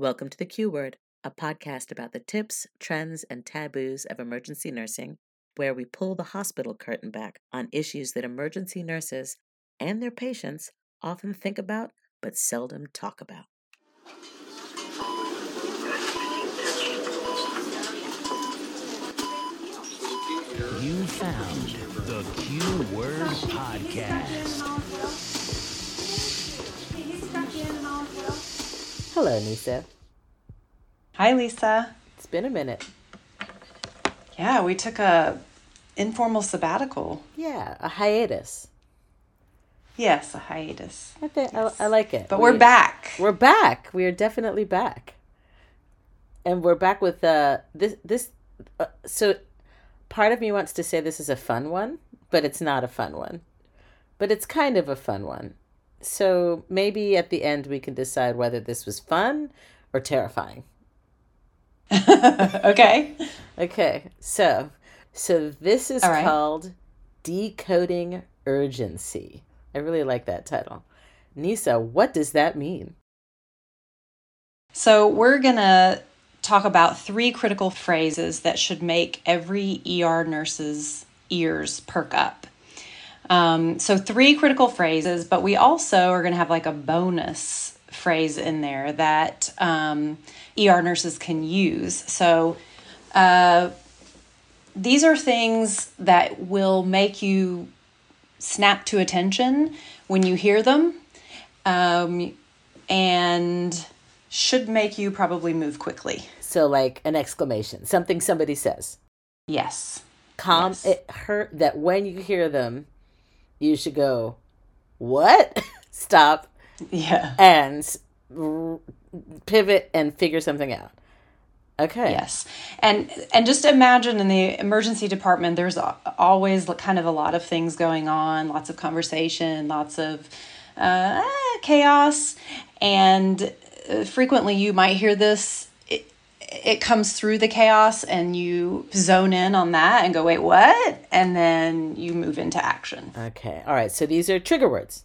Welcome to the Q Word, a podcast about the tips, trends, and taboos of emergency nursing, where we pull the hospital curtain back on issues that emergency nurses and their patients often think about but seldom talk about. You found the Q Word Podcast. Hello, Nyssa. Hi, Lisa. It's been a minute. Yeah, we took a informal sabbatical. Yeah, a hiatus. Yes, a hiatus. I think I, I like it. But we're back. We're back. We are definitely back, and we're back with uh this this. Uh, so, part of me wants to say this is a fun one, but it's not a fun one. But it's kind of a fun one. So maybe at the end we can decide whether this was fun or terrifying. okay. Okay. So, so this is right. called decoding urgency. I really like that title. Nyssa, what does that mean? So, we're going to talk about three critical phrases that should make every ER nurse's ears perk up. Um, so, three critical phrases, but we also are going to have like a bonus phrase in there that um, ER nurses can use. So, uh, these are things that will make you snap to attention when you hear them um, and should make you probably move quickly. So, like an exclamation, something somebody says. Yes. Calm Yes. it hurt that when you hear them, you should go, What? Stop Yeah. and r- pivot and figure something out. Okay. Yes. And and just imagine in the emergency department there's always kind of a lot of things going on, lots of conversation, lots of uh, chaos and uh, frequently you might hear this it, comes through the chaos and you zone in on that and go wait what and then you move into action Okay. All right. So these are trigger words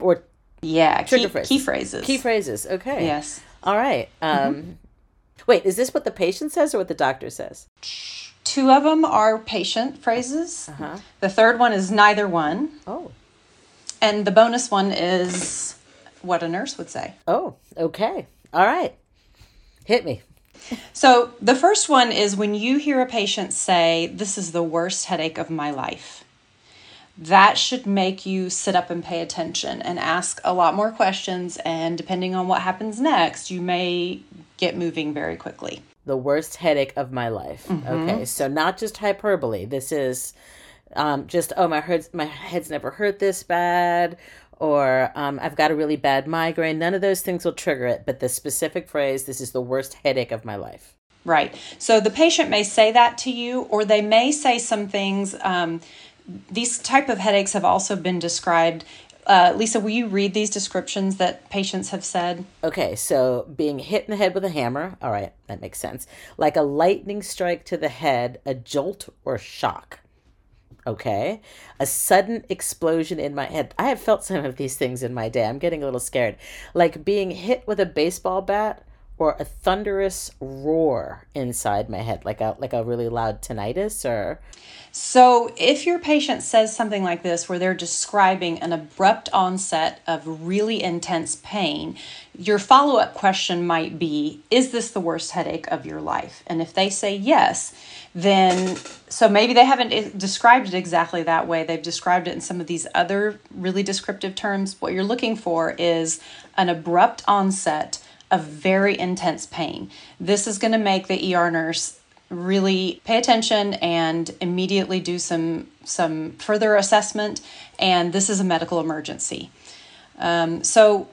or yeah trigger key, phrases. key phrases Key phrases. Okay. yes All right. Um, Wait, is this what the patient says or what the doctor says? two of them are patient phrases Uh-huh. the third one is neither one Oh. And the bonus one is what a nurse would say. Oh, okay. All right. Hit me. So the first one is when you hear a patient say, This is the worst headache of my life. That should make you sit up and pay attention and ask a lot more questions. And depending on what happens next, you may get moving very quickly. The worst headache of my life. Okay. So not just hyperbole. This is um, just, oh, my, head's, my head's never hurt this bad or um, I've got a really bad migraine. None of those things will trigger it. But the specific phrase, this is the worst headache of my life. Right. So the patient may say that to you, or they may say some things. Um, these type of headaches have also been described. Uh, Lisa, will you read these descriptions that patients have said? Okay, so being hit in the head with a hammer. All right, that makes sense. Like a lightning strike to the head, a jolt or shock. Okay, a sudden explosion in my head. I have felt some of these things in my day. I'm getting a little scared. Like being hit with a baseball bat or a thunderous roar inside my head, like a like a really loud tinnitus or So, if your patient says something like this, where they're describing an abrupt onset of really intense pain, your follow up question might be Is this the worst headache of your life? And if they say yes, then so maybe they haven't described it exactly that way. They've described it in some of these other really descriptive terms. What you're looking for is an abrupt onset of very intense pain. This is going to make the ER nurse really pay attention and immediately do some some further assessment and this is a medical emergency um, so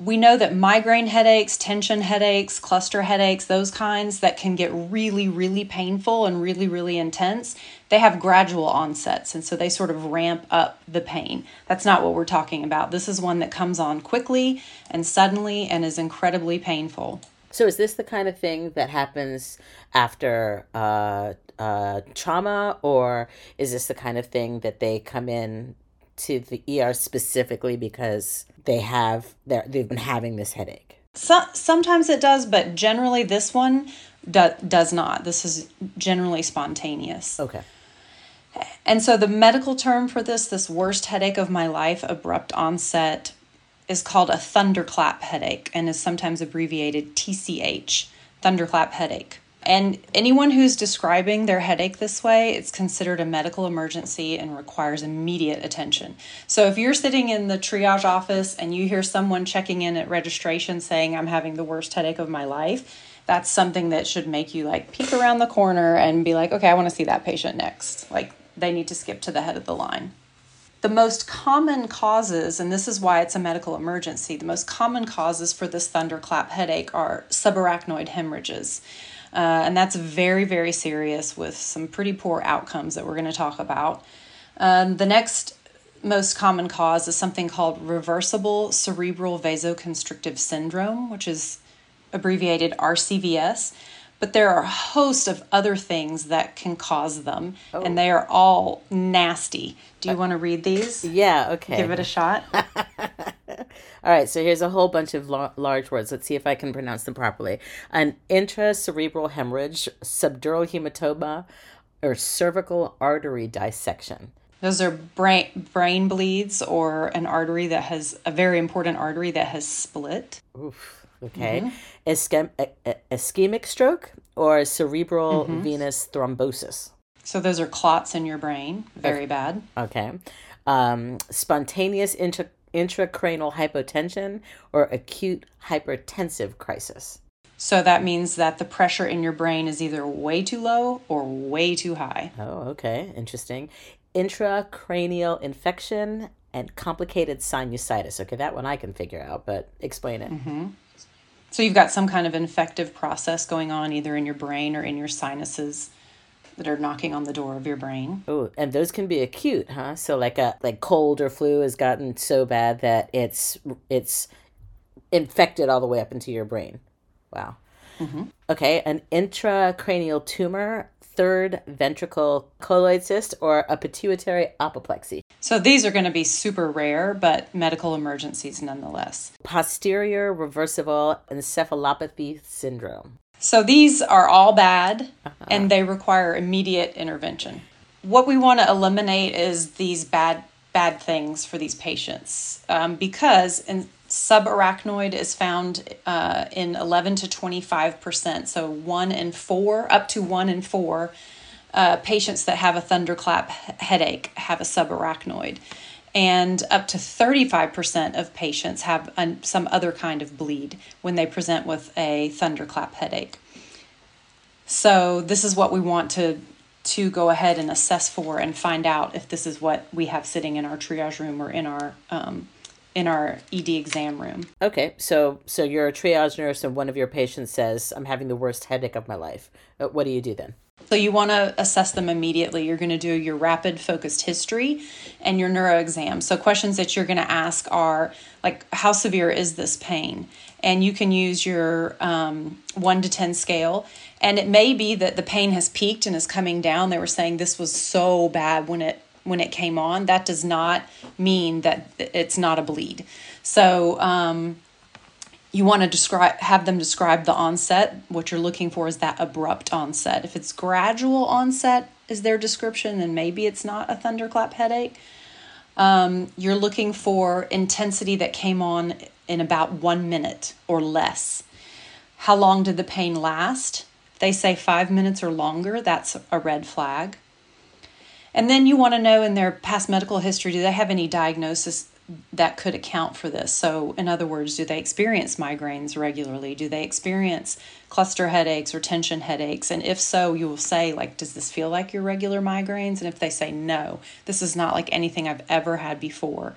we know that migraine headaches tension headaches cluster headaches those kinds that can get really really painful and really really intense they have gradual onsets and so they sort of ramp up the pain. That's not what we're talking about. This is one that comes on quickly and suddenly and is incredibly painful. So is this the kind of thing that happens after uh, uh, trauma, or is this the kind of thing that they come in to the ER specifically because they have they've been having this headache? So, sometimes it does, but generally this one do, does not. This is generally spontaneous. Okay. And so the medical term for this, this worst headache of my life, abrupt onset, is called a thunderclap headache and is sometimes abbreviated TCH, thunderclap headache. And anyone who's describing their headache this way, it's considered a medical emergency and requires immediate attention. So if you're sitting in the triage office and you hear someone checking in at registration saying, I'm having the worst headache of my life, that's something that should make you like peek around the corner and be like, okay, I want to see that patient next. Like they need to skip to the head of the line. The most common causes, and this is why it's a medical emergency, the most common causes for this thunderclap headache are subarachnoid hemorrhages. Uh, and that's very, very serious with some pretty poor outcomes that we're going to talk about. Um, the next most common cause is something called reversible cerebral vasoconstrictive syndrome, which is abbreviated RCVS. But there are a host of other things that can cause them, oh. and they are all nasty. Do you uh, want to read these? Yeah, okay. Give it a shot. All right, so here's a whole bunch of lo- large words. Let's see if I can pronounce them properly. An intracerebral hemorrhage, subdural hematoma, or cervical artery dissection. Those are brain brain bleeds or an artery that has a very important artery that has split. Oof. Okay. Mm-hmm. Ischem- ischemic stroke or cerebral mm-hmm. venous thrombosis. So those are clots in your brain. Very okay. bad. Okay. Um, spontaneous intra- intracranial hypotension or acute hypertensive crisis. So that means that the pressure in your brain is either way too low or way too high. Oh, okay. Interesting. Intracranial infection and complicated sinusitis. Okay, that one I can figure out, but explain it. Mm-hmm. So you've got some kind of infective process going on either in your brain or in your sinuses that are knocking on the door of your brain. Oh, and those can be acute, huh? So like a like cold or flu has gotten so bad that it's it's infected all the way up into your brain. Wow. Mm-hmm. Okay, an intracranial tumor, third ventricle colloid cyst, or a pituitary apoplexy. So these are going to be super rare, but medical emergencies nonetheless. Posterior reversible encephalopathy syndrome. So these are all bad uh-huh. and they require immediate intervention. What we want to eliminate is these bad bad things for these patients um, because in subarachnoid is found uh, in 11 to 25 percent so one in four up to one in four uh, patients that have a thunderclap headache have a subarachnoid and up to 35% of patients have an, some other kind of bleed when they present with a thunderclap headache. So this is what we want to to go ahead and assess for and find out if this is what we have sitting in our triage room or in our um, in our ED exam room. Okay, so so you're a triage nurse and one of your patients says, "I'm having the worst headache of my life." Uh, what do you do then? So you want to assess them immediately. You're going to do your rapid focused history and your neuro exam. So questions that you're going to ask are like, how severe is this pain? And you can use your um, one to ten scale. And it may be that the pain has peaked and is coming down. They were saying this was so bad when it when it came on. That does not mean that it's not a bleed. So um, you want to describe have them describe the onset. What you're looking for is that abrupt onset. If it's gradual onset is their description then maybe it's not a thunderclap headache. Um, you're looking for intensity that came on in about one minute or less. How long did the pain last? They say five minutes or longer. That's a red flag and then you want to know in their past medical history do they have any diagnosis that could account for this. So, in other words, do they experience migraines regularly? Do they experience cluster headaches or tension headaches? And if so, you will say, like, does this feel like your regular migraines? And if they say, no, this is not like anything I've ever had before,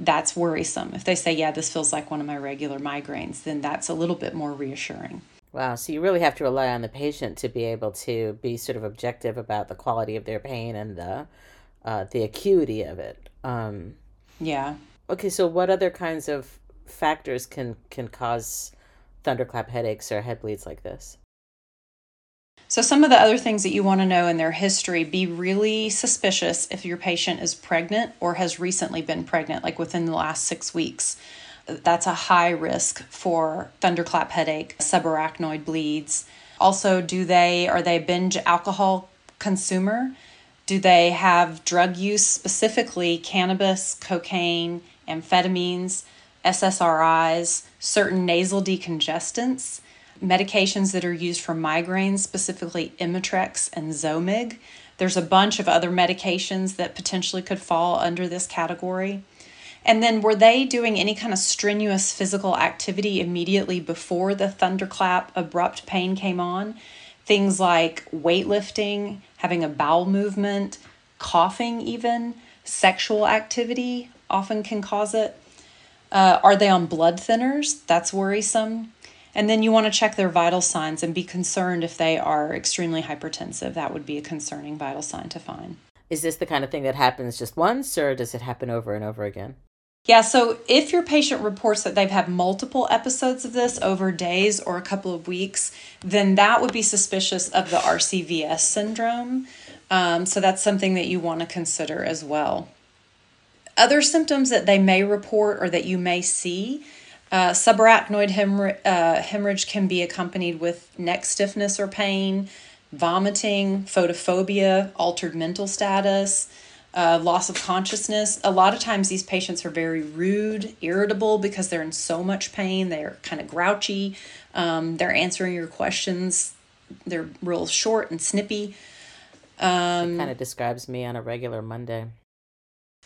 that's worrisome. If they say, yeah, this feels like one of my regular migraines, then that's a little bit more reassuring. Wow, so you really have to rely on the patient to be able to be sort of objective about the quality of their pain and the uh, the acuity of it. Um, yeah. Okay, so what other kinds of factors can can cause thunderclap headaches or head bleeds like this? So, some of the other things that you want to know in their history be really suspicious if your patient is pregnant or has recently been pregnant, like within the last six weeks. That's a high risk for thunderclap headache, subarachnoid bleeds. Also, do they are they a binge alcohol consumer? Do they have drug use, specifically cannabis, cocaine, amphetamines, SSRIs, certain nasal decongestants, medications that are used for migraines, specifically Imitrex and Zomig? There's a bunch of other medications that potentially could fall under this category. And then, were they doing any kind of strenuous physical activity immediately before the thunderclap abrupt pain came on? Things like weightlifting, having a bowel movement, coughing, even sexual activity often can cause it. Uh, are they on blood thinners? That's worrisome. And then you want to check their vital signs and be concerned if they are extremely hypertensive. That would be a concerning vital sign to find. Is this the kind of thing that happens just once, or does it happen over and over again? Yeah, so if your patient reports that they've had multiple episodes of this over days or a couple of weeks, then that would be suspicious of the RCVS syndrome. Um, so that's something that you want to consider as well. Other symptoms that they may report or that you may see uh, subarachnoid hemorrh- uh, hemorrhage can be accompanied with neck stiffness or pain, vomiting, photophobia, altered mental status uh, loss of consciousness. A lot of times, these patients are very rude, irritable because they're in so much pain. They're kind of grouchy. Um, they're answering your questions. They're real short and snippy. Um, kind of describes me on a regular Monday.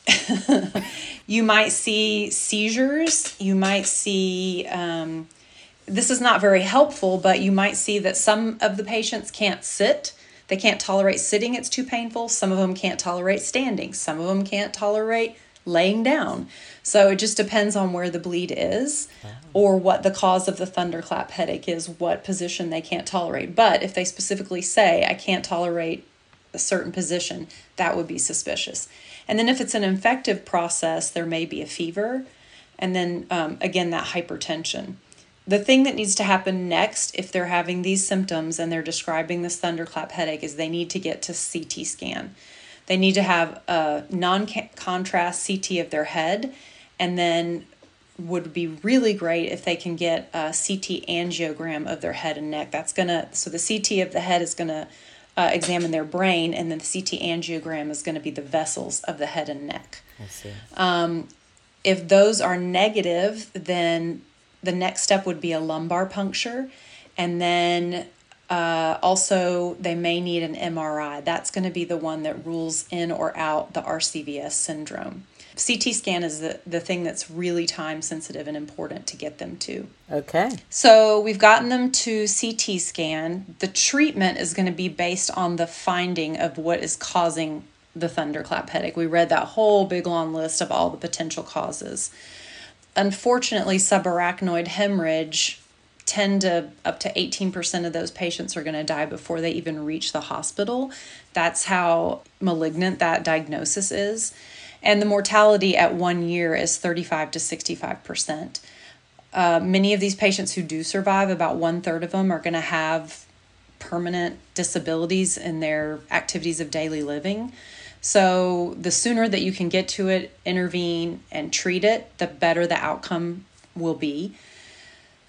you might see seizures. You might see. Um, this is not very helpful, but you might see that some of the patients can't sit they can't tolerate sitting, it's too painful. Some of them can't tolerate standing. Some of them can't tolerate laying down. So it just depends on where the bleed is or what the cause of the thunderclap headache is, what position they can't tolerate. But if they specifically say, I can't tolerate a certain position, that would be suspicious. And then if it's an infective process, there may be a fever. And then um, again, that hypertension the thing that needs to happen next if they're having these symptoms and they're describing this thunderclap headache is they need to get to CT scan. They need to have a non contrast CT of their head and then would be really great if they can get a CT angiogram of their head and neck. That's going to so the CT of the head is going to uh, examine their brain and then the CT angiogram is going to be the vessels of the head and neck. I see. Um, if those are negative, then the next step would be a lumbar puncture. And then uh, also, they may need an MRI. That's going to be the one that rules in or out the RCVS syndrome. CT scan is the, the thing that's really time sensitive and important to get them to. Okay. So we've gotten them to CT scan. The treatment is going to be based on the finding of what is causing the thunderclap headache. We read that whole big long list of all the potential causes unfortunately, subarachnoid hemorrhage 10 to up to 18% of those patients are going to die before they even reach the hospital. That's how malignant that diagnosis is. And the mortality at one year is 35 to 65%. Uh, many of these patients who do survive, about one third of them, are going to have permanent disabilities in their activities of daily living. So the sooner that you can get to it, intervene, and treat it, the better the outcome will be.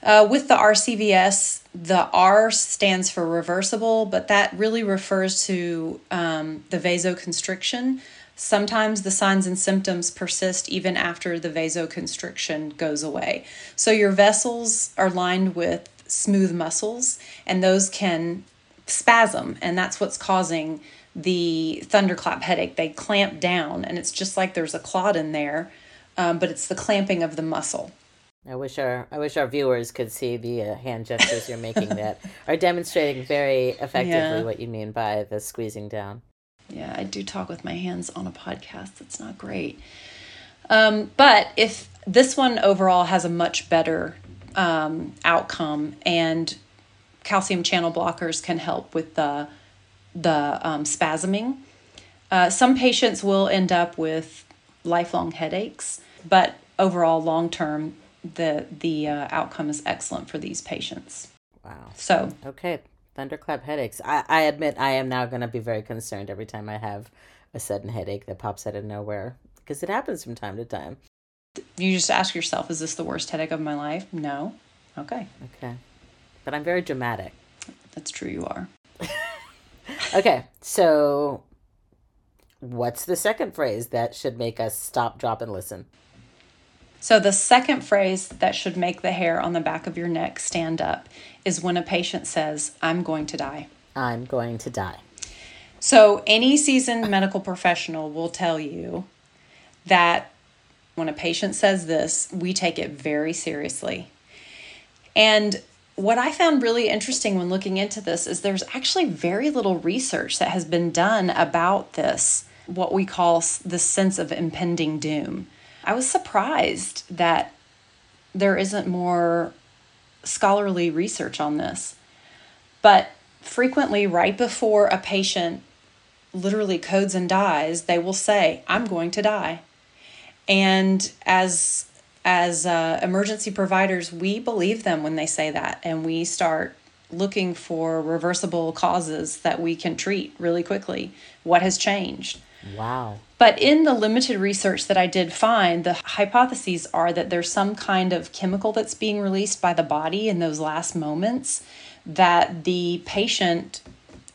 Uh, with the RCVS, the R stands for reversible, but that really refers to um, the vasoconstriction. Sometimes the signs and symptoms persist even after the vasoconstriction goes away. So your vessels are lined with smooth muscles, and those can spasm, and that's what's causing the thunderclap headache. They clamp down, and it's just like there's a clot in there, um, but it's the clamping of the muscle. I wish our I wish our viewers could see the uh, hand gestures you're making that are demonstrating very effectively yeah. what you mean by the squeezing down. Yeah, I do talk with my hands on a podcast. That's not great. Um, but if this one overall has a much better um, outcome, and calcium channel blockers can help with the the um, spasming. Uh, some patients will end up with lifelong headaches, but overall, long term, the the uh, outcome is excellent for these patients. Wow. So okay, thunderclap headaches. I, I admit I am now going to be very concerned every time I have a sudden headache that pops out of nowhere because it happens from time to time. You just ask yourself, is this the worst headache of my life? No. Okay. Okay. But I'm very dramatic. That's true, you are. Okay, so what's the second phrase that should make us stop, drop, and listen? So, the second phrase that should make the hair on the back of your neck stand up is when a patient says, I'm going to die. I'm going to die. So, any seasoned medical professional will tell you that when a patient says this, we take it very seriously. And what I found really interesting when looking into this is there's actually very little research that has been done about this, what we call the sense of impending doom. I was surprised that there isn't more scholarly research on this. But frequently, right before a patient literally codes and dies, they will say, I'm going to die. And as as uh, emergency providers, we believe them when they say that, and we start looking for reversible causes that we can treat really quickly. What has changed? Wow. But in the limited research that I did find, the hypotheses are that there's some kind of chemical that's being released by the body in those last moments that the patient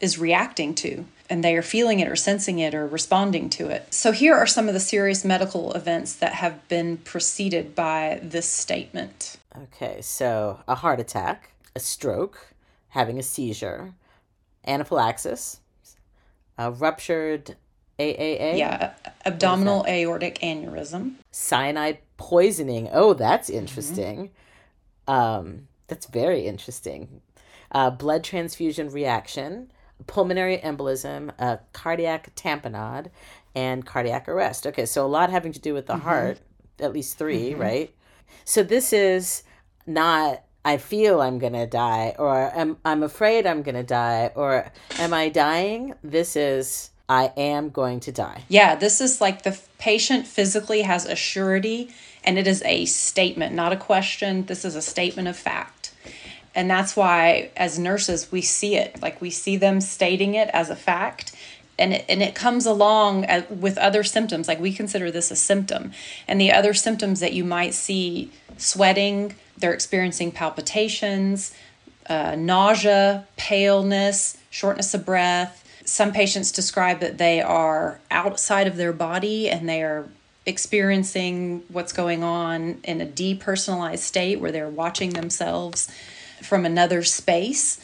is reacting to and they are feeling it or sensing it or responding to it. So, here are some of the serious medical events that have been preceded by this statement. Okay, so a heart attack, a stroke, having a seizure, anaphylaxis, a ruptured AAA. Yeah, abdominal aortic aneurysm. Cyanide poisoning. Oh, that's interesting. Mm-hmm. Um, that's very interesting. Uh, blood transfusion reaction, pulmonary embolism, a cardiac tamponade, and cardiac arrest. Okay, so a lot having to do with the mm-hmm. heart, at least 3 mm-hmm. right? So this is not I feel I'm going to die or am I'm afraid I'm going to die or am I dying? This is I am going to die. Yeah, this is like the patient physically has a surety and it is a statement, not a question. This is a statement of fact. And that's why, as nurses, we see it. Like we see them stating it as a fact. And it, and it comes along with other symptoms. Like we consider this a symptom. And the other symptoms that you might see sweating, they're experiencing palpitations, uh, nausea, paleness, shortness of breath. Some patients describe that they are outside of their body and they are experiencing what's going on in a depersonalized state where they're watching themselves from another space.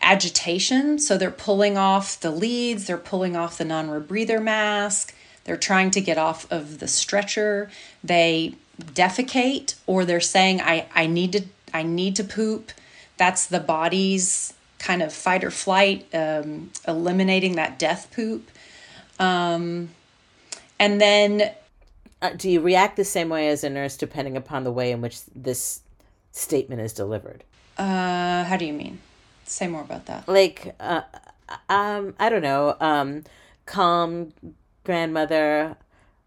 Agitation, so they're pulling off the leads, they're pulling off the non rebreather mask, they're trying to get off of the stretcher, they defecate, or they're saying, I, I need to I need to poop. That's the body's kind of fight or flight, um, eliminating that death poop. Um, and then. Uh, do you react the same way as a nurse depending upon the way in which this statement is delivered? Uh, how do you mean? Say more about that. Like, uh, um, I don't know. Um, calm grandmother.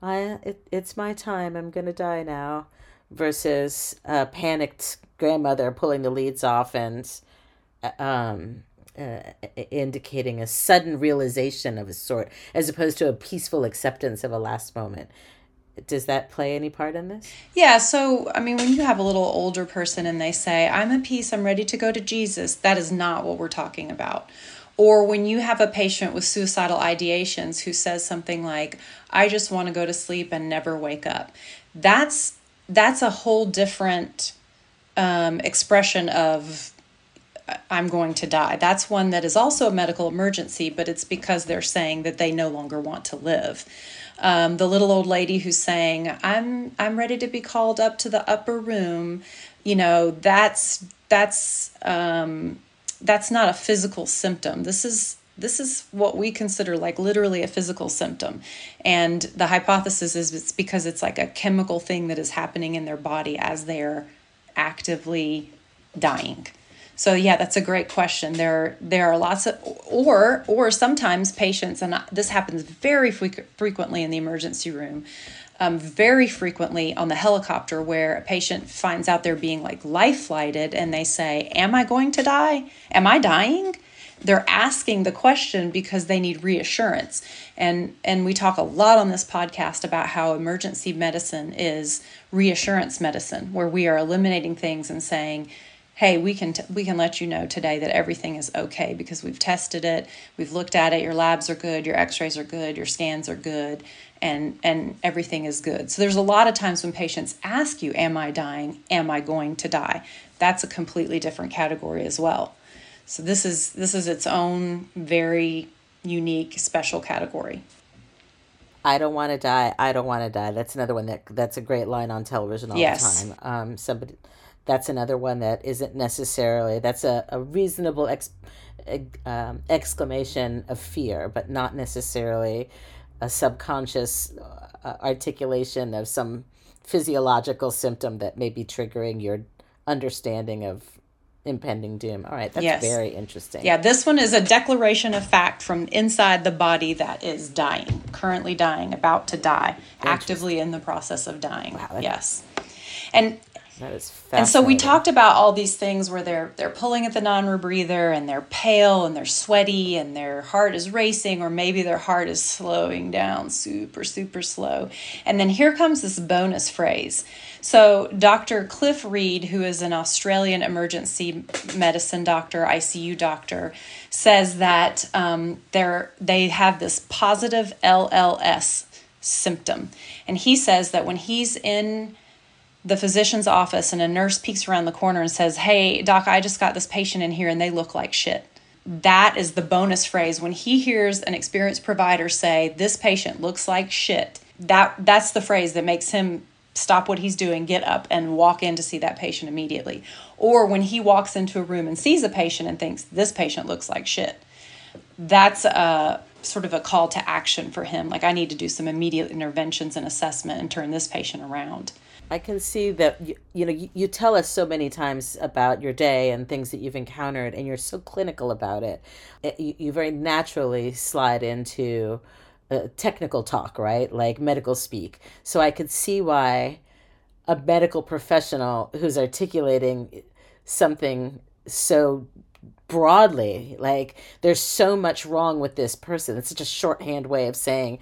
I it, it's my time. I'm gonna die now. Versus a panicked grandmother pulling the leads off and uh, um, uh, indicating a sudden realization of a sort, as opposed to a peaceful acceptance of a last moment does that play any part in this? Yeah, so I mean, when you have a little older person and they say, I'm at peace, I'm ready to go to Jesus, that is not what we're talking about. Or when you have a patient with suicidal ideations who says something like, I just want to go to sleep and never wake up. That's that's a whole different um, expression of I'm going to die. That's one that is also a medical emergency, but it's because they're saying that they no longer want to live um, the little old lady who's saying i'm i'm ready to be called up to the upper room you know that's that's um, that's not a physical symptom. This is this is what we consider like literally a physical symptom. And the hypothesis is it's because it's like a chemical thing that is happening in their body as they're actively dying so yeah, that's a great question. There there are lots of or or sometimes patients and this happens very frequently in the emergency room. Um, very frequently on the helicopter where a patient finds out they're being like life flighted and they say, Am I going to die? Am I dying? they're asking the question because they need reassurance. And and we talk a lot on this podcast about how emergency medicine is reassurance medicine, where we are eliminating things and saying, hey we can t- we can let you know today that everything is okay because we've tested it we've looked at it your labs are good your x-rays are good your scans are good and and everything is good so there's a lot of times when patients ask you am i dying am i going to die that's a completely different category as well so this is this is its own very unique special category I don't want to die. I don't want to die. That's another one that that's a great line on television all yes. the time. Um, somebody that's another one that isn't necessarily that's a, a reasonable ex, um, exclamation of fear but not necessarily a subconscious uh, articulation of some physiological symptom that may be triggering your understanding of impending doom. All right, that's yes. very interesting. Yeah, this one is a declaration of fact from inside the body that is dying, currently dying, about to die, actively in the process of dying. Wow, yes. And that is and so we talked about all these things where they're they're pulling at the non-rebreather and they're pale and they're sweaty and their heart is racing or maybe their heart is slowing down super super slow. And then here comes this bonus phrase. So Dr. Cliff Reid, who is an Australian emergency medicine doctor, ICU doctor, says that um, they're they have this positive LLS symptom, and he says that when he's in the physician's office and a nurse peeks around the corner and says, Hey, doc, I just got this patient in here and they look like shit. That is the bonus phrase. When he hears an experienced provider say, This patient looks like shit, that, that's the phrase that makes him stop what he's doing, get up, and walk in to see that patient immediately. Or when he walks into a room and sees a patient and thinks, This patient looks like shit. That's a sort of a call to action for him. Like, I need to do some immediate interventions and assessment and turn this patient around. I can see that you, you know you, you tell us so many times about your day and things that you've encountered, and you're so clinical about it. it you, you very naturally slide into uh, technical talk, right? Like medical speak. So I could see why a medical professional who's articulating something so broadly, like there's so much wrong with this person. It's such a shorthand way of saying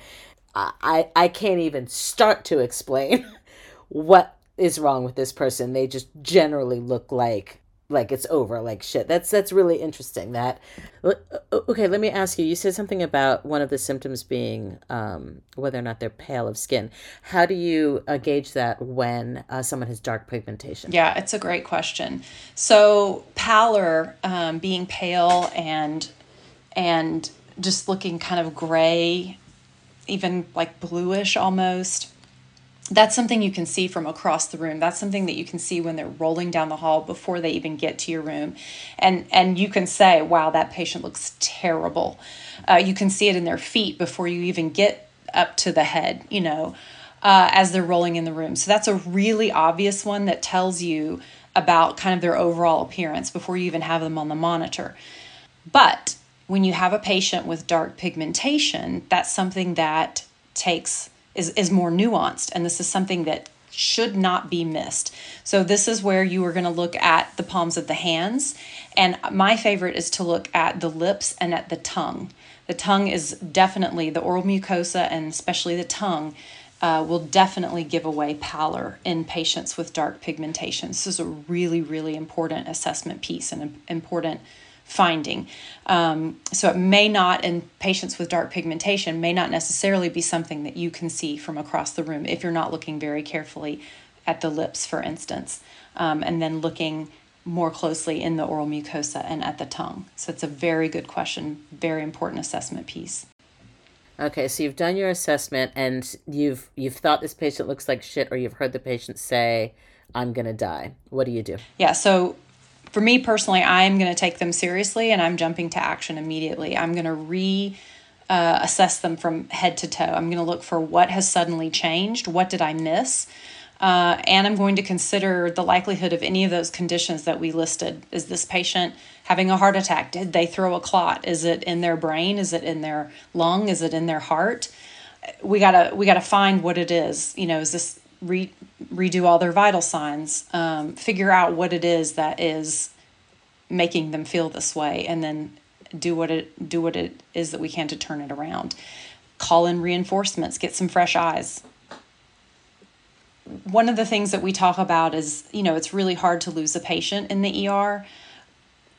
I I can't even start to explain what is wrong with this person. They just generally look like like it's over like shit. That's that's really interesting that okay let me ask you you said something about one of the symptoms being um, whether or not they're pale of skin. How do you uh, gauge that when uh, someone has dark pigmentation? Yeah it's a great question. So pallor um, being pale and and just looking kind of gray even like bluish almost that's something you can see from across the room. That's something that you can see when they're rolling down the hall before they even get to your room. And and you can say wow that patient looks terrible. Uh, you can see it in their feet before you even get up to the head you know uh, as they're rolling in the room. So that's a really obvious one that tells you about kind of their overall appearance before you even have them on the monitor. But when you have a patient with dark pigmentation that's something that takes is, is more nuanced. And this is something that should not be missed. So, this is where you are going to look at the palms of the hands. And my favorite is to look at the lips and at the tongue. The tongue is definitely the oral mucosa, and especially the tongue, uh, will definitely give away pallor in patients with dark pigmentation. This is a really, really important assessment piece and important finding. Um, so it may not, in patients with dark pigmentation, may not necessarily be something that you can see from across the room if you're not looking very carefully at the lips, for instance, um, and then looking more closely in the oral mucosa and at the tongue. So it's a very good question, very important assessment piece. Okay, so you've done your assessment and you've you've thought this patient looks like shit or you've heard the patient say I'm going to die. What do you do? Yeah, so for me personally, I'm going to take them seriously and I'm jumping to action immediately. I'm going to re uh, assess them from head to toe. I'm going to look for what has suddenly changed, what did I miss, uh, and I'm going to consider the likelihood of any of those conditions that we listed. Is this patient having a heart attack? Did they throw a clot? Is it in their brain? Is it in their lung? Is it in their heart? We gotta we gotta find what it is. You know, is this re, redo all their vital signs, um, figure out what it is that is making them feel this way, and then do what it do what it is that we can to turn it around. Call in reinforcements, get some fresh eyes. One of the things that we talk about is, you know, it's really hard to lose a patient in the ER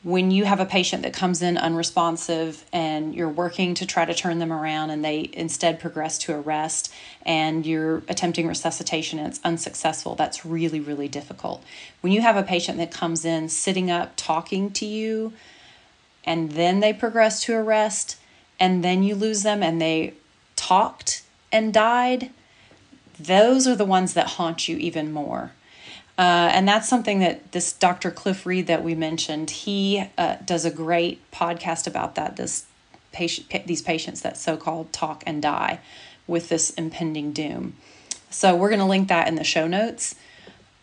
when you have a patient that comes in unresponsive and you're working to try to turn them around and they instead progress to arrest and you're attempting resuscitation and it's unsuccessful, that's really, really difficult. When you have a patient that comes in sitting up talking to you and then they progress to arrest and then you lose them and they talked and died, those are the ones that haunt you even more. Uh, and that's something that this Dr. Cliff Reid that we mentioned, he uh, does a great podcast about that. This patient, these patients that so-called talk and die with this impending doom. So we're going to link that in the show notes.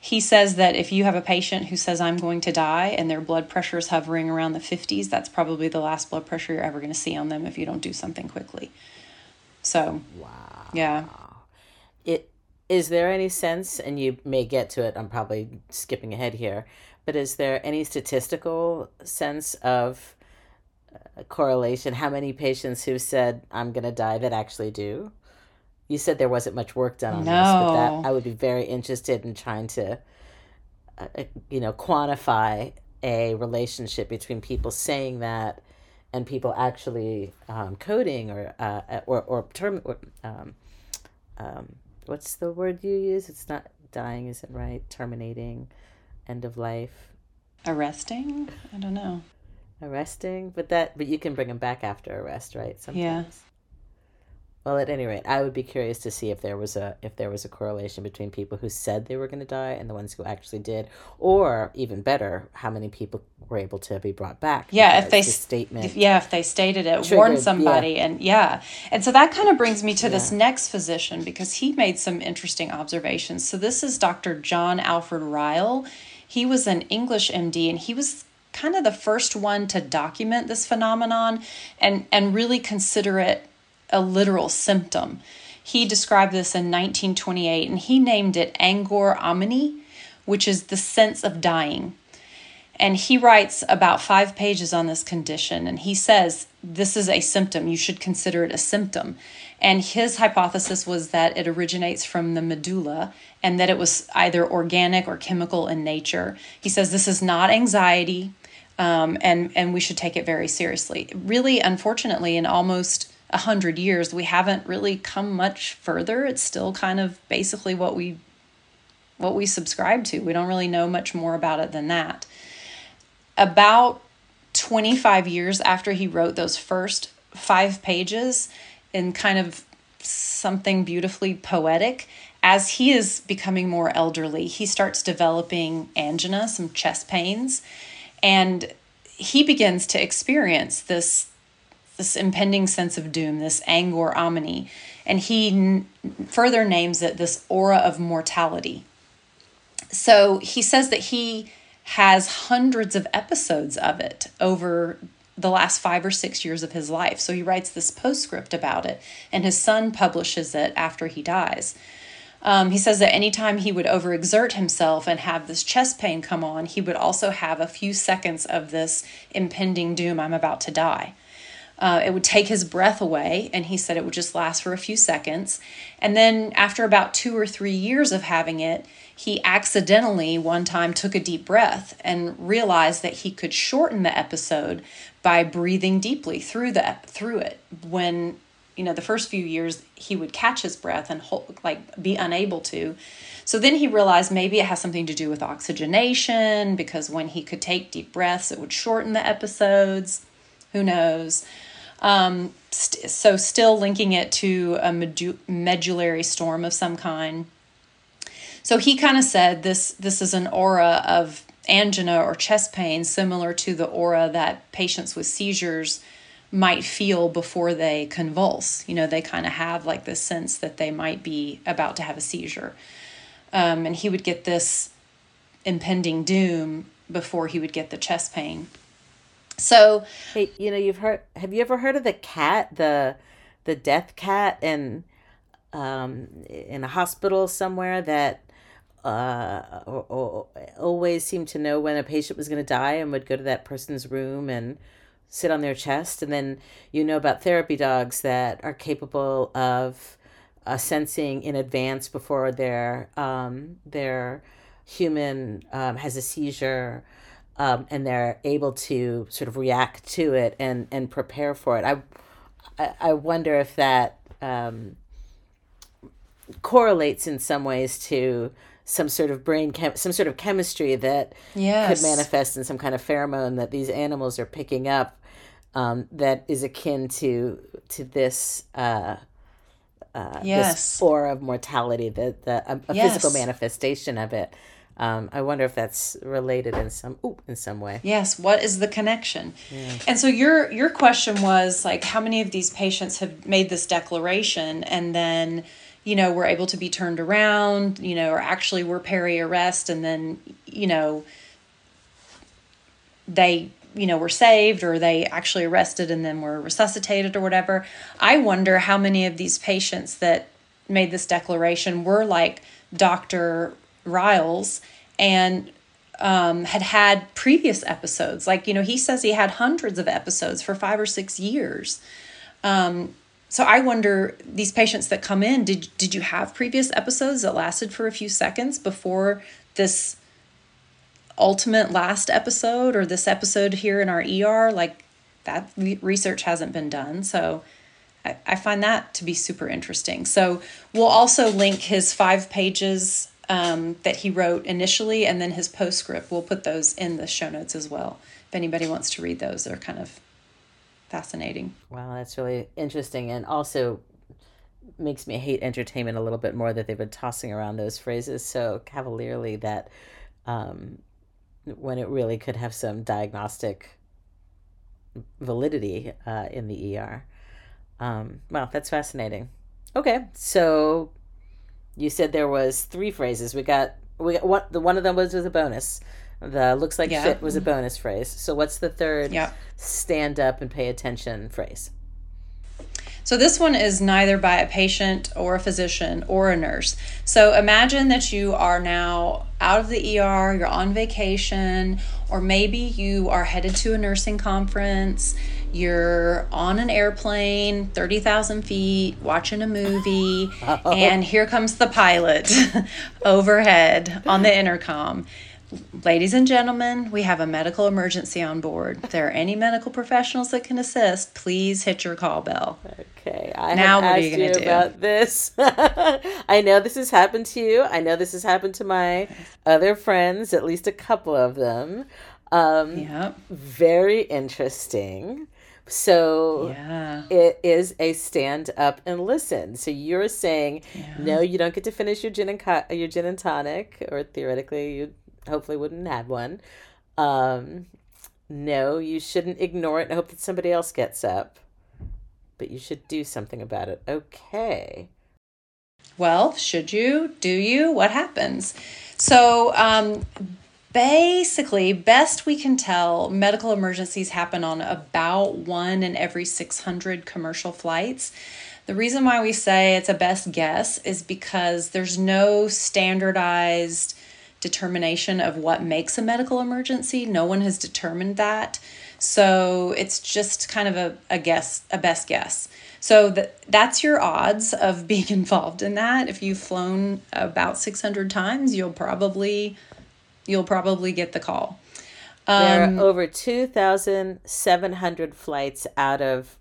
He says that if you have a patient who says, I'm going to die, and their blood pressure is hovering around the 50s, that's probably the last blood pressure you're ever going to see on them if you don't do something quickly. So, wow. Yeah. Is there any sense, and you may get to it, I'm probably skipping ahead here, but is there any statistical sense of uh, correlation? How many patients who said, I'm going to die that actually do? You said there wasn't much work done on this, but that I would be very interested in trying to, uh, uh, you know, quantify a relationship between people saying that and people actually um, coding or uh, or or term or, um, um, what's the word you use? It's not dying, is it right? Terminating, end of life, Arresting? I don't know. arresting. But that but you can bring them back after arrest, right? Yeah. Well, at any rate, I would be curious to see if there was a if there was a correlation between people who said they were going to die and the ones who actually did, or even better, how many people were able to be brought back. Yeah, if they the statement. If, yeah, if they stated it, Triggered, warned yeah. somebody, and yeah, and so that kind of brings me to this next physician because he made some interesting observations. So this is Dr. John Alfred Ryle. He was an English MD, and he was kind of the first one to document this phenomenon and and really consider it a literal symptom. He described this in 1928, and he named it angor omni, which is the sense of dying. And he writes about five pages on this condition. And he says, This is a symptom. You should consider it a symptom. And his hypothesis was that it originates from the medulla and that it was either organic or chemical in nature. He says, This is not anxiety. Um, and and we should take it very seriously. Really, unfortunately, in almost a hundred years, we haven't really come much further. It's still kind of basically what we what we subscribe to. We don't really know much more about it than that about 25 years after he wrote those first five pages in kind of something beautifully poetic, as he is becoming more elderly, he starts developing angina, some chest pains, and he begins to experience this this impending sense of doom, this angor omni, and he n- further names it this aura of mortality. So he says that he has hundreds of episodes of it over the last five or six years of his life. So he writes this postscript about it, and his son publishes it after he dies. Um, he says that anytime he would overexert himself and have this chest pain come on, he would also have a few seconds of this impending doom I'm about to die. Uh, it would take his breath away, and he said it would just last for a few seconds. And then, after about two or three years of having it, he accidentally one time took a deep breath and realized that he could shorten the episode by breathing deeply through the through it. When you know the first few years, he would catch his breath and hold, like be unable to. So then he realized maybe it has something to do with oxygenation because when he could take deep breaths, it would shorten the episodes. Who knows? Um, st- so, still linking it to a medu- medullary storm of some kind. So he kind of said this this is an aura of angina or chest pain similar to the aura that patients with seizures might feel before they convulse. You know, they kind of have like this sense that they might be about to have a seizure. Um, and he would get this impending doom before he would get the chest pain. So, Hey, you know, you've heard. Have you ever heard of the cat, the the death cat, in um in a hospital somewhere that uh o- o- always seemed to know when a patient was going to die and would go to that person's room and sit on their chest. And then you know about therapy dogs that are capable of uh, sensing in advance before their um, their human um, has a seizure. Um, and they're able to sort of react to it and, and prepare for it. I, I, I wonder if that um, correlates in some ways to some sort of brain chem- some sort of chemistry that yes. could manifest in some kind of pheromone that these animals are picking up um, that is akin to to this uh, uh, yes. this aura of mortality, the, the a, a yes. physical manifestation of it. Um, I wonder if that's related in some ooh, in some way. Yes. What is the connection? Yeah. And so your your question was like, how many of these patients have made this declaration and then, you know, were able to be turned around, you know, or actually were peri arrest and then, you know, they you know were saved or they actually arrested and then were resuscitated or whatever i wonder how many of these patients that made this declaration were like dr riles and um, had had previous episodes like you know he says he had hundreds of episodes for five or six years um, so i wonder these patients that come in did, did you have previous episodes that lasted for a few seconds before this ultimate last episode or this episode here in our ER, like that research hasn't been done. So I, I find that to be super interesting. So we'll also link his five pages um, that he wrote initially and then his postscript. We'll put those in the show notes as well. If anybody wants to read those, they're kind of fascinating. Wow, that's really interesting. And also makes me hate entertainment a little bit more that they've been tossing around those phrases so cavalierly that um, when it really could have some diagnostic validity uh, in the ER. Um, well, that's fascinating. Okay, so you said there was three phrases. We got we got one. The one of them was was a bonus. The looks like yeah. shit was a mm-hmm. bonus phrase. So what's the third? Yeah. Stand up and pay attention phrase. So this one is neither by a patient or a physician or a nurse. So imagine that you are now out of the ER, you're on vacation, or maybe you are headed to a nursing conference, you're on an airplane, 30,000 feet, watching a movie, and here comes the pilot overhead on the intercom. Ladies and gentlemen, we have a medical emergency on board. If there are any medical professionals that can assist, please hit your call bell. Okay, I now have what asked are you, you do? about this. I know this has happened to you. I know this has happened to my other friends, at least a couple of them. Um, yeah. Very interesting. So yeah. it is a stand up and listen. So you're saying yeah. no, you don't get to finish your gin and co- your gin and tonic, or theoretically you hopefully wouldn't have one. Um, no, you shouldn't ignore it and hope that somebody else gets up. But you should do something about it. Okay. Well, should you? Do you? What happens? So, um, basically, best we can tell, medical emergencies happen on about one in every 600 commercial flights. The reason why we say it's a best guess is because there's no standardized determination of what makes a medical emergency. No one has determined that. So it's just kind of a, a guess, a best guess. So that that's your odds of being involved in that. If you've flown about 600 times, you'll probably you'll probably get the call. Um, there are um, over 2,700 flights out of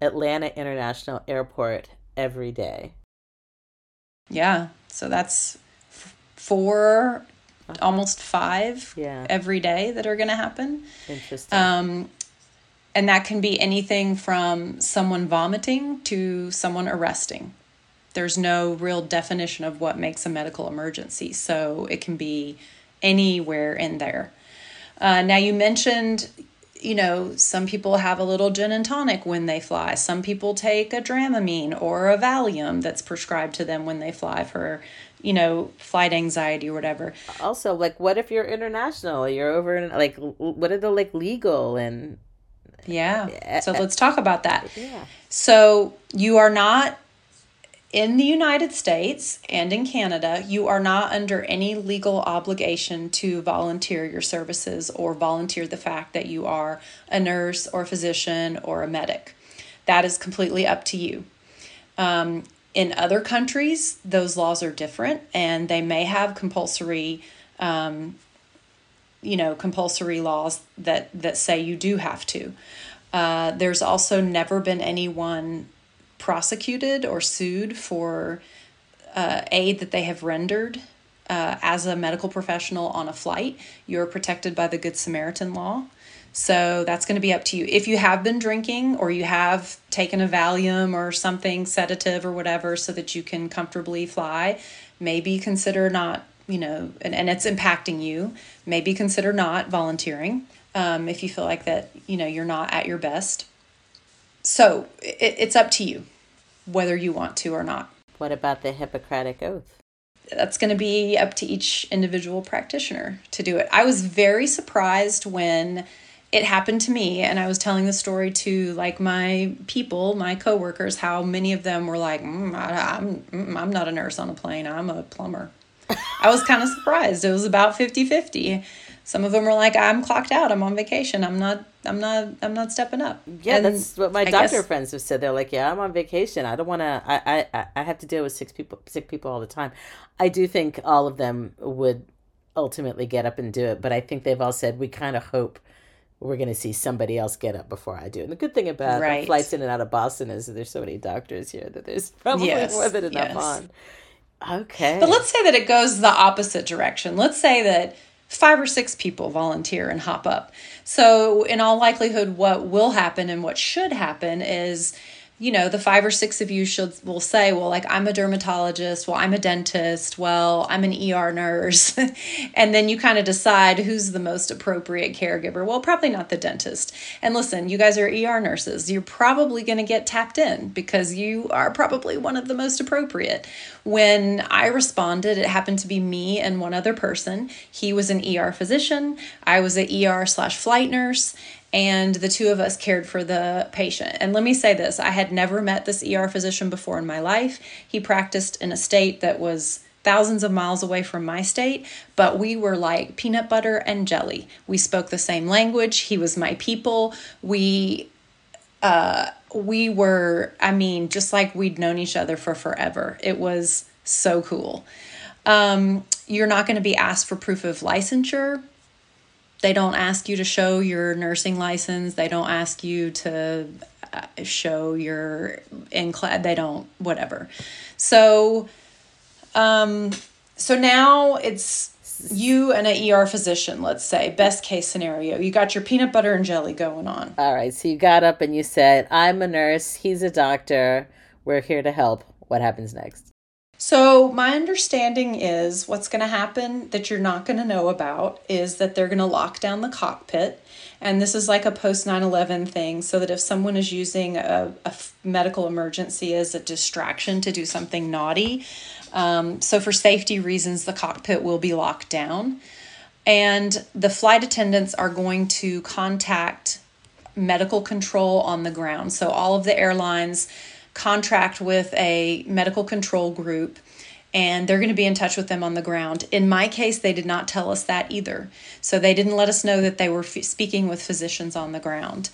Atlanta International Airport every day. Yeah, so that's f- four uh-huh. almost five yeah. every day that are going to happen. Interesting. Um, and that can be anything from someone vomiting to someone arresting. There's no real definition of what makes a medical emergency, so it can be anywhere in there. Uh, now, you mentioned, you know, some people have a little gin and tonic when they fly. Some people take a Dramamine or a Valium that's prescribed to them when they fly for you know, flight anxiety or whatever. Also, like, what if you're international? You're over in, like, what are the, like, legal and. Yeah. So let's talk about that. Yeah. So you are not in the United States and in Canada, you are not under any legal obligation to volunteer your services or volunteer the fact that you are a nurse or a physician or a medic. That is completely up to you. Um, in other countries, those laws are different and they may have compulsory. Um, you know compulsory laws that that say you do have to uh, there's also never been anyone prosecuted or sued for uh, aid that they have rendered uh, as a medical professional on a flight. You're protected by the Good Samaritan law. So that's going to be up to you. If you have been drinking or you have taken a Valium or something sedative or whatever so that you can comfortably fly, maybe consider not, you know, and, and it's impacting you, maybe consider not volunteering um, if you feel like that, you know, you're not at your best. So it, it's up to you whether you want to or not. What about the Hippocratic Oath? That's going to be up to each individual practitioner to do it. I was very surprised when it happened to me and i was telling the story to like my people my coworkers how many of them were like mm, I, am I'm, mm, I'm not a nurse on a plane i'm a plumber. I was kind of surprised. It was about 50 50 some of them were like i'm clocked out i'm on vacation i'm not i'm not i'm not stepping up. Yeah and that's what my I doctor guess, friends have said. They're like yeah i'm on vacation. I don't want to I, I i have to deal with sick people sick people all the time. I do think all of them would ultimately get up and do it but i think they've all said we kind of hope we're going to see somebody else get up before I do. And the good thing about right. flights in and out of Boston is that there's so many doctors here that there's probably yes. more than enough yes. on. Okay. But let's say that it goes the opposite direction. Let's say that five or six people volunteer and hop up. So, in all likelihood, what will happen and what should happen is you know the five or six of you should will say well like i'm a dermatologist. Well i'm a dentist. Well i'm an er nurse. And then you kind of decide who's the most appropriate caregiver. Well probably not the dentist. And listen you guys are er nurses. You're probably going to get tapped in because you are probably one of the most appropriate. When i responded it happened to be me and one other person. He was an er physician. I was a er slash flight nurse and the two of us cared for the patient. And let me say this I had never met this ER physician before in my life. He practiced in a state that was thousands of miles away from my state, but we were like peanut butter and jelly. We spoke the same language. He was my people. We, uh, we were, I mean, just like we'd known each other for forever. It was so cool. Um, you're not going to be asked for proof of licensure they don't ask you to show your nursing license. They don't ask you to uh, show your in class. They don't whatever. So, um, so now it's you and an ER physician. Let's say best case scenario. You got your peanut butter and jelly going on. All right. So you got up and you said, "I'm a nurse. He's a doctor. We're here to help." What happens next? So, my understanding is what's going to happen that you're not going to know about is that they're going to lock down the cockpit. And this is like a post 9 11 thing, so that if someone is using a, a medical emergency as a distraction to do something naughty, um, so for safety reasons, the cockpit will be locked down. And the flight attendants are going to contact medical control on the ground. So, all of the airlines contract with a medical control group and they're going to be in touch with them on the ground. In my case, they did not tell us that either. So they didn't let us know that they were f- speaking with physicians on the ground.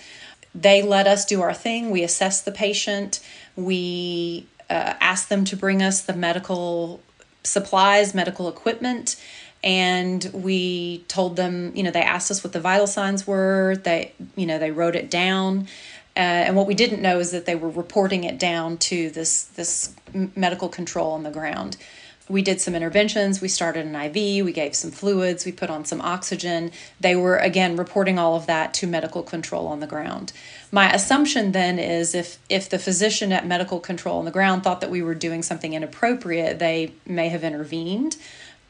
They let us do our thing. We assessed the patient. We uh, asked them to bring us the medical supplies, medical equipment, and we told them, you know, they asked us what the vital signs were. They, you know, they wrote it down. Uh, and what we didn't know is that they were reporting it down to this this medical control on the ground. We did some interventions. We started an IV. We gave some fluids. We put on some oxygen. They were again reporting all of that to medical control on the ground. My assumption then is if if the physician at medical control on the ground thought that we were doing something inappropriate, they may have intervened.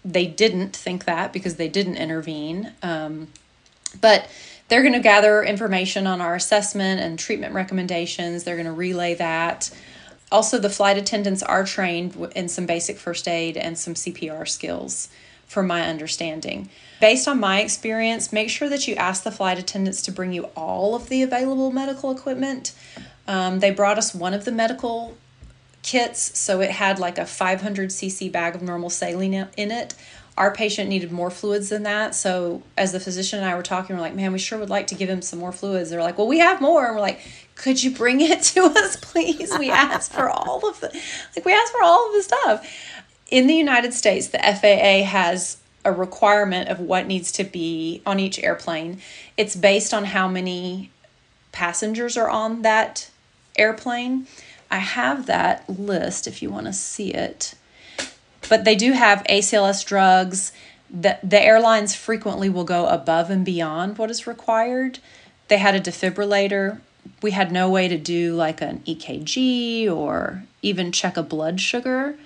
They didn't think that because they didn't intervene. Um, but they're going to gather information on our assessment and treatment recommendations. They're going to relay that. Also, the flight attendants are trained in some basic first aid and some CPR skills, from my understanding. Based on my experience, make sure that you ask the flight attendants to bring you all of the available medical equipment. Um, they brought us one of the medical kits, so it had like a 500 cc bag of normal saline in it. Our patient needed more fluids than that. So, as the physician and I were talking, we're like, man, we sure would like to give him some more fluids. They're like, well, we have more. And we're like, could you bring it to us, please? We asked for all of the, like, we asked for all of the stuff. In the United States, the FAA has a requirement of what needs to be on each airplane. It's based on how many passengers are on that airplane. I have that list if you want to see it. But they do have ACLS drugs. The, the airlines frequently will go above and beyond what is required. They had a defibrillator. We had no way to do like an EKG or even check a blood sugar.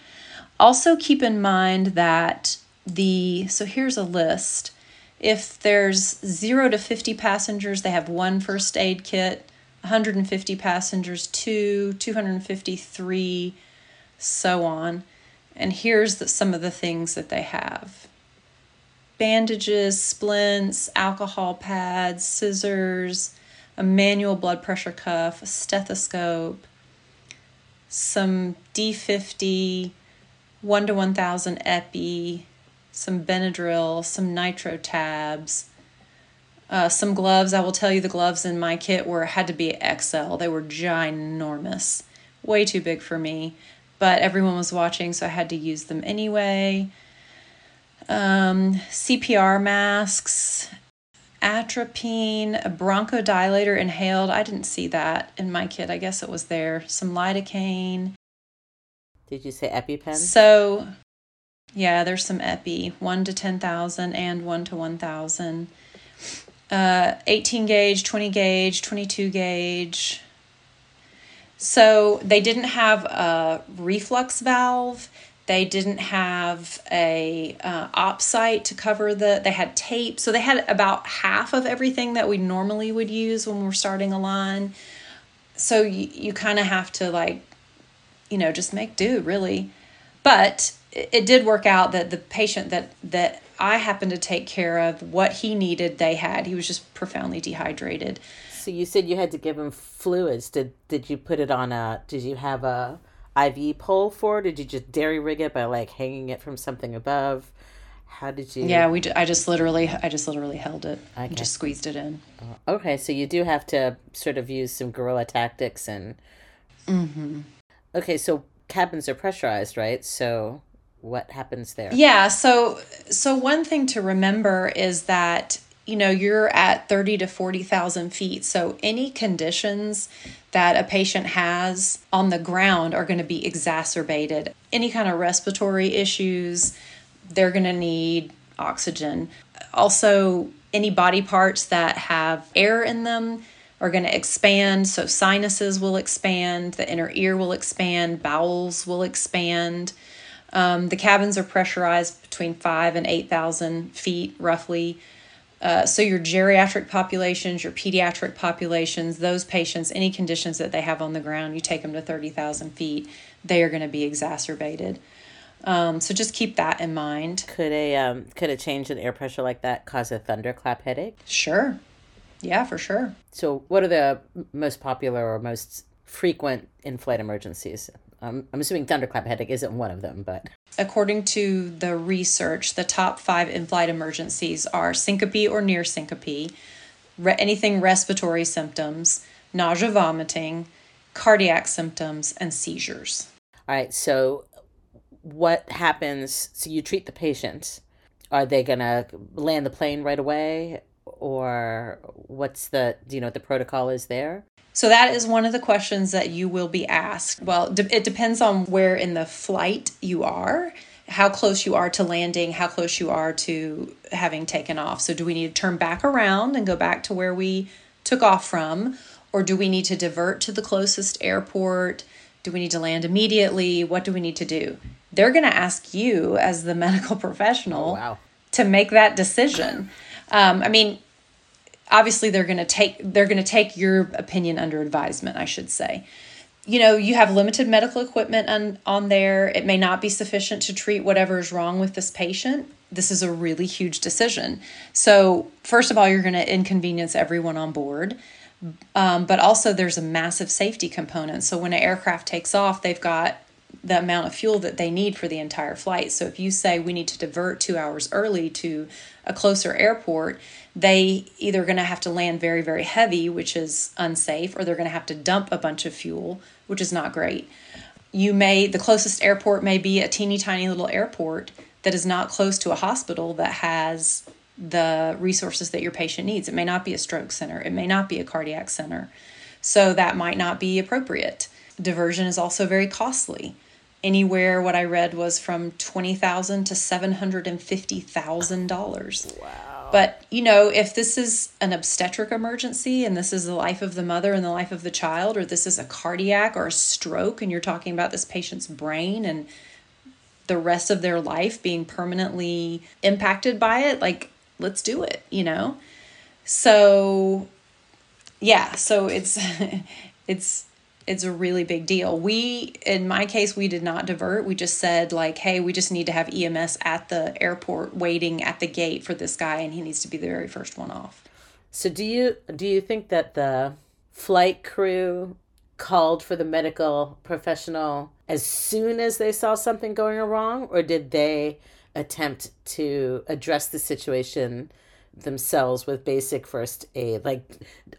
Also, keep in mind that the so here's a list. If there's 0 to 50 passengers, they have one first aid kit. 150 passengers, two, 253, so on. And here's the, some of the things that they have bandages, splints, alcohol pads, scissors, a manual blood pressure cuff, a stethoscope, some D50, 1 to 1000 epi, some Benadryl, some nitro tabs, uh, some gloves. I will tell you the gloves in my kit were had to be XL. They were ginormous, way too big for me. But everyone was watching, so I had to use them anyway. Um, CPR masks, atropine, a bronchodilator inhaled. I didn't see that in my kit. I guess it was there. Some lidocaine. Did you say EpiPen? So, yeah, there's some epi, 1 to 10,000 and 1 to 1,000 uh, 18 gauge, 20 gauge, 22 gauge. So they didn't have a reflux valve. They didn't have a uh, OpSite to cover the. They had tape, so they had about half of everything that we normally would use when we're starting a line. So you you kind of have to like, you know, just make do really. But it, it did work out that the patient that that I happened to take care of what he needed, they had. He was just profoundly dehydrated. So you said you had to give him fluids. Did did you put it on a? Did you have a IV pole for? It? Did you just dairy rig it by like hanging it from something above? How did you? Yeah, we. I just literally, I just literally held it. Okay. just squeezed it in. Okay, so you do have to sort of use some guerrilla tactics and. Mm-hmm. Okay, so cabins are pressurized, right? So what happens there? Yeah, so so one thing to remember is that you know you're at 30 to 40,000 feet. So any conditions that a patient has on the ground are going to be exacerbated. Any kind of respiratory issues, they're going to need oxygen. Also, any body parts that have air in them are going to expand. So, sinuses will expand, the inner ear will expand, bowels will expand. Um, the cabins are pressurized between five and 8,000 feet roughly. Uh, so, your geriatric populations, your pediatric populations, those patients, any conditions that they have on the ground, you take them to 30,000 feet, they are going to be exacerbated. Um, so just keep that in mind. Could a um, could a change in air pressure like that cause a thunderclap headache? Sure. Yeah, for sure. So, what are the most popular or most frequent in-flight emergencies? Um, I'm assuming thunderclap headache isn't one of them, but according to the research, the top five in-flight emergencies are syncope or near syncope, re- anything respiratory symptoms, nausea, vomiting, cardiac symptoms, and seizures. All right. So, what happens? So you treat the patient. Are they gonna land the plane right away, or what's the? Do you know what the protocol is there? So that is one of the questions that you will be asked. Well, it depends on where in the flight you are, how close you are to landing, how close you are to having taken off. So do we need to turn back around and go back to where we took off from or do we need to divert to the closest airport? Do we need to land immediately? What do we need to do? They're going to ask you as the medical professional oh, wow. to make that decision. Um, I mean, obviously they're going to take they're going to take your opinion under advisement i should say. You know you have limited medical equipment on on there. It may not be sufficient to treat whatever is wrong with this patient. This is a really huge decision. So first of all you're going to inconvenience everyone on board. Um, but also there's a massive safety component. So when an aircraft takes off they've got the amount of fuel that they need for the entire flight. So if you say we need to divert two hours early to a closer airport, they either going to have to land very, very heavy, which is unsafe, or they're going to have to dump a bunch of fuel, which is not great. You may, the closest airport may be a teeny tiny little airport that is not close to a hospital that has the resources that your patient needs. It may not be a stroke center, it may not be a cardiac center. So that might not be appropriate. Diversion is also very costly. Anywhere what I read was from twenty thousand to seven hundred and fifty thousand dollars. Wow. But you know, if this is an obstetric emergency and this is the life of the mother and the life of the child, or this is a cardiac or a stroke, and you're talking about this patient's brain and the rest of their life being permanently impacted by it, like let's do it, you know? So yeah, so it's it's it's a really big deal. We in my case we did not divert. We just said like, "Hey, we just need to have EMS at the airport waiting at the gate for this guy and he needs to be the very first one off." So do you do you think that the flight crew called for the medical professional as soon as they saw something going wrong or did they attempt to address the situation themselves with basic first aid? Like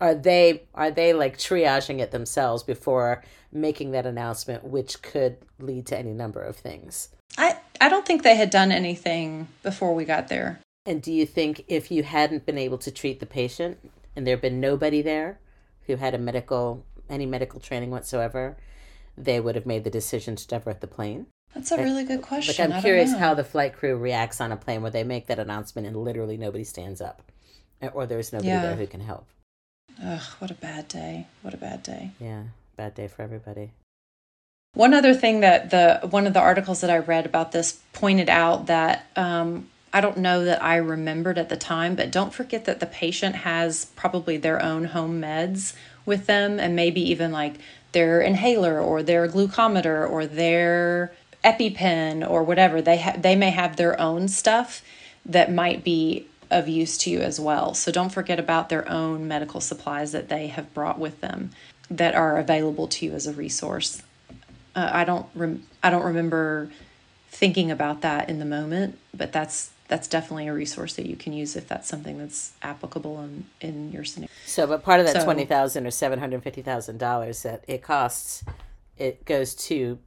are they are they like triaging it themselves before making that announcement which could lead to any number of things? I i don't think they had done anything before we got there. And do you think if you hadn't been able to treat the patient and there had been nobody there who had a medical any medical training whatsoever they would have made the decision to divert the plane that's a really good question. Like I'm curious how the flight crew reacts on a plane where they make that announcement and literally nobody stands up, or there's nobody yeah. there who can help. Ugh, what a bad day! What a bad day. Yeah, bad day for everybody. One other thing that the one of the articles that I read about this pointed out that um, I don't know that I remembered at the time, but don't forget that the patient has probably their own home meds with them, and maybe even like their inhaler or their glucometer or their EpiPen or whatever. They ha- they may have their own stuff that might be of use to you as well. So don't forget about their own medical supplies that they have brought with them that are available to you as a resource. Uh, I don't rem- I don't remember thinking about that in the moment, but that's that's definitely a resource that you can use if that's something that's applicable in, in your scenario. So, but part of that so, twenty thousand or seven hundred fifty thousand dollars that it costs, it goes to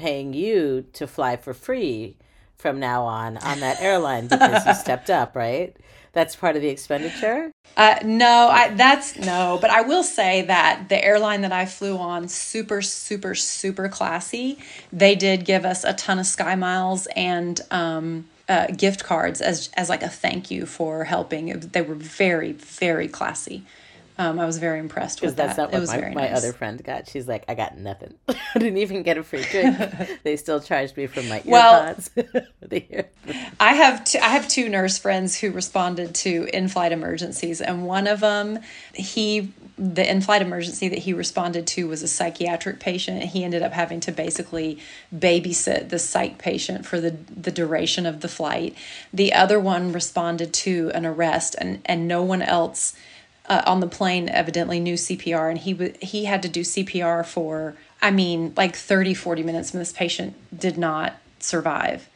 paying you to fly for free from now on on that airline because you stepped up, right? That's part of the expenditure. Uh, no, I that's no, but I will say that the airline that I flew on, super, super, super classy. They did give us a ton of sky miles and um, uh, gift cards as as like a thank you for helping. They were very, very classy. Um, I was very impressed with that's that. Not what it was my, my nice. other friend got. She's like, I got nothing. I didn't even get a free drink. they still charged me for my well, earpods. I have two, I have two nurse friends who responded to in-flight emergencies, and one of them, he the in-flight emergency that he responded to was a psychiatric patient. He ended up having to basically babysit the psych patient for the the duration of the flight. The other one responded to an arrest, and and no one else uh, on the plane evidently knew CPR and he w- he had to do CPR for I mean like 30 40 minutes and this patient did not survive.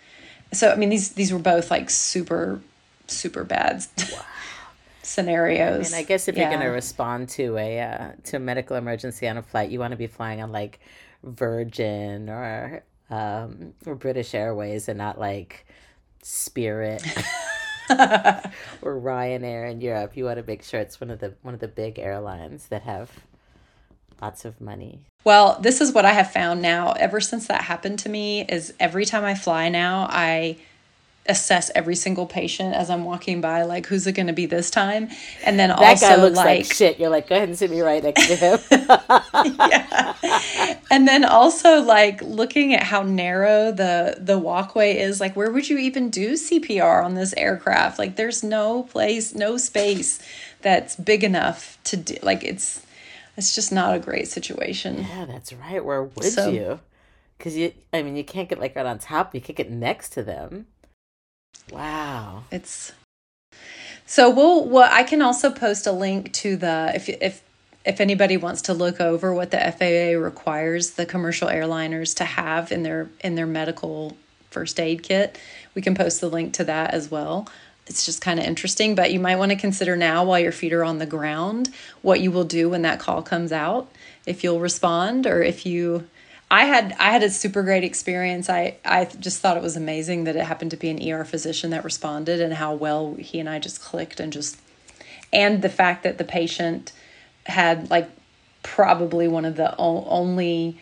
So I mean these these were both like super super bad wow. scenarios. And I guess if yeah. you're going to respond to a uh, to a medical emergency on a flight, you want to be flying on like Virgin or um, or British Airways and not like Spirit. or Ryanair in Europe, you want to make sure it's one of the one of the big airlines that have lots of money. Well, this is what I have found now. Ever since that happened to me, is every time I fly now, I assess every single patient as I'm walking by, like who's it going to be this time, and then that also guy looks like, like shit. You're like, go ahead and sit me right next to him. yeah, and then also like looking at how narrow the the walkway is. Like, where would you even do CPR on this aircraft? Like, there's no place, no space that's big enough to do. Like, it's it's just not a great situation. Yeah, that's right. Where would so, you? Because you, I mean, you can't get like right on top. You can't get next to them. Wow. It's so we'll well I can also post a link to the if if if anybody wants to look over what the FAA requires the commercial airliners to have in their in their medical first aid kit, we can post the link to that as well. It's just kind of interesting, but you might want to consider now while your feet are on the ground what you will do when that call comes out. If you'll respond or if you I had I had a super great experience. I I just thought it was amazing that it happened to be an ER physician that responded and how well he and I just clicked and just and the fact that the patient had like probably one of the only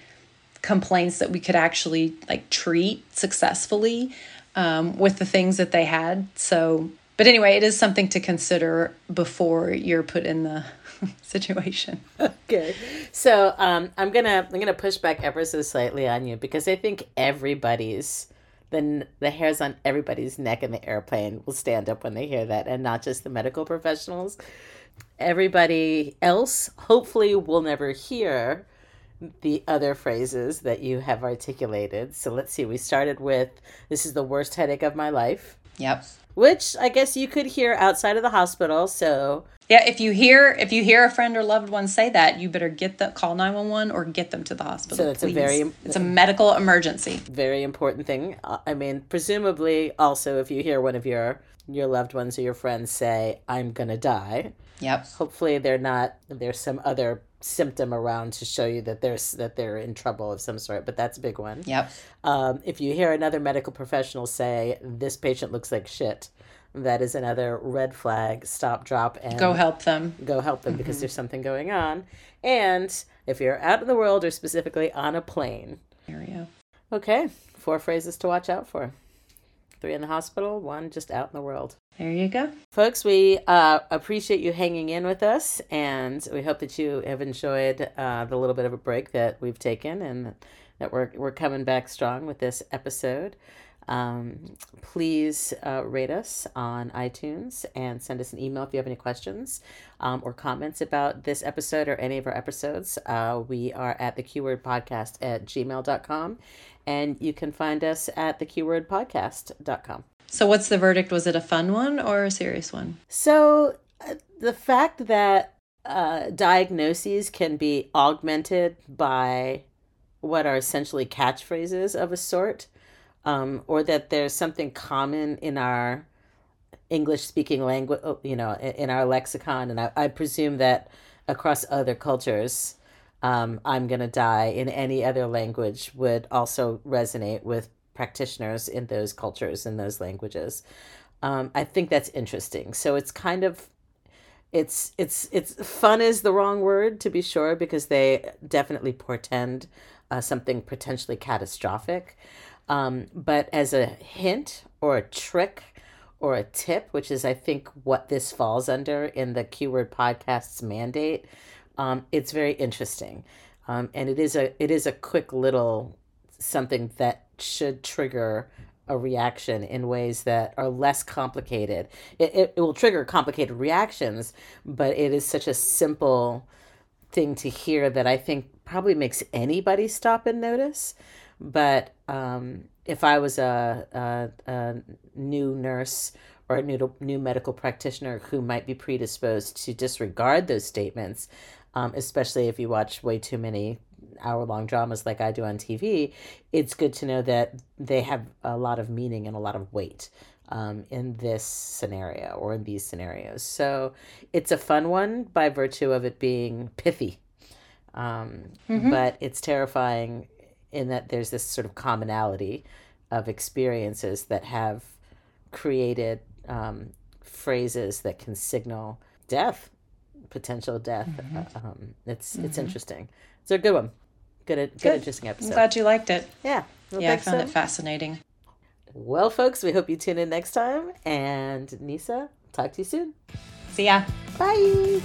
complaints that we could actually like treat successfully um, with the things that they had. So, but anyway, it is something to consider before you're put in the situation. Okay, so um, I'm gonna I'm gonna push back ever so slightly on you because I think everybody's the the hairs on everybody's neck in the airplane will stand up when they hear that, and not just the medical professionals. Everybody else, hopefully, will never hear the other phrases that you have articulated. So let's see. We started with "This is the worst headache of my life," Yep. Which I guess you could hear outside of the hospital. So Yeah, if you hear if you hear a friend or loved one say that, you better get the call nine one one or get them to the hospital. So it's a very- it's a medical emergency. very important thing. Uh, I mean, presumably, also if you hear one of your your loved ones or your friends say, "I'm gonna die," Yep. hopefully they're not. There's some other symptom around to show you that there's that they're in trouble of some sort. But that's a big one. Yep. Um, if you hear another medical professional say, "This patient looks like shit," that is another red flag. Stop, drop, and Go help them. go help them because there's something going on. And if you're out in the world or specifically on a plane, Area. Okay, four phrases to watch out for. Three in the hospital, one just out in the world. There you go. Folks, we uh, appreciate you hanging in with us, and we hope that you have enjoyed uh, the little bit of a break that we've taken, and that we're we're coming back strong with this episode. Um, please uh, rate us on iTunes and send us an email if you have any questions um, or comments about this episode or any of our episodes. Uh, we are at the keyword podcast at gmail.com and you can find us at the keywordpodcast.com. So what's the verdict? Was it a fun one or a serious one? So uh, the fact that uh, diagnoses can be augmented by what are essentially catchphrases of a sort, um, or that there's something common in our English speaking language, you know, in, in our lexicon, and I, I presume that across other cultures, um, I'm gonna die in any other language would also resonate with practitioners in those cultures in those languages. Um, I think that's interesting. So it's kind of it's it's it's fun is the wrong word to be sure because they definitely portend uh, something potentially catastrophic. Um, but as a hint or a trick or a tip, which is I think what this falls under in the keyword podcast's mandate, um, it's very interesting, um, and it is a it is a quick little something that should trigger a reaction in ways that are less complicated. It, it, it will trigger complicated reactions, but it is such a simple thing to hear that I think probably makes anybody stop and notice. But um, if I was a, a, a new nurse or a new, new medical practitioner who might be predisposed to disregard those statements, um, especially if you watch way too many hour long dramas like I do on TV, it's good to know that they have a lot of meaning and a lot of weight um, in this scenario or in these scenarios. So it's a fun one by virtue of it being pithy. Um, But it's terrifying in that there's this sort of commonality of experiences that have created um, phrases that can signal death, potential death. Mm-hmm. Uh, um, it's it's mm-hmm. interesting. It's a good one. Good, good, Good. interesting I'm glad you liked it. Yeah. Well, yeah, I found so. it uh, fascinating. Well, folks, we hope you tune in next time. And Nyssa, talk to you soon. See ya. Bye.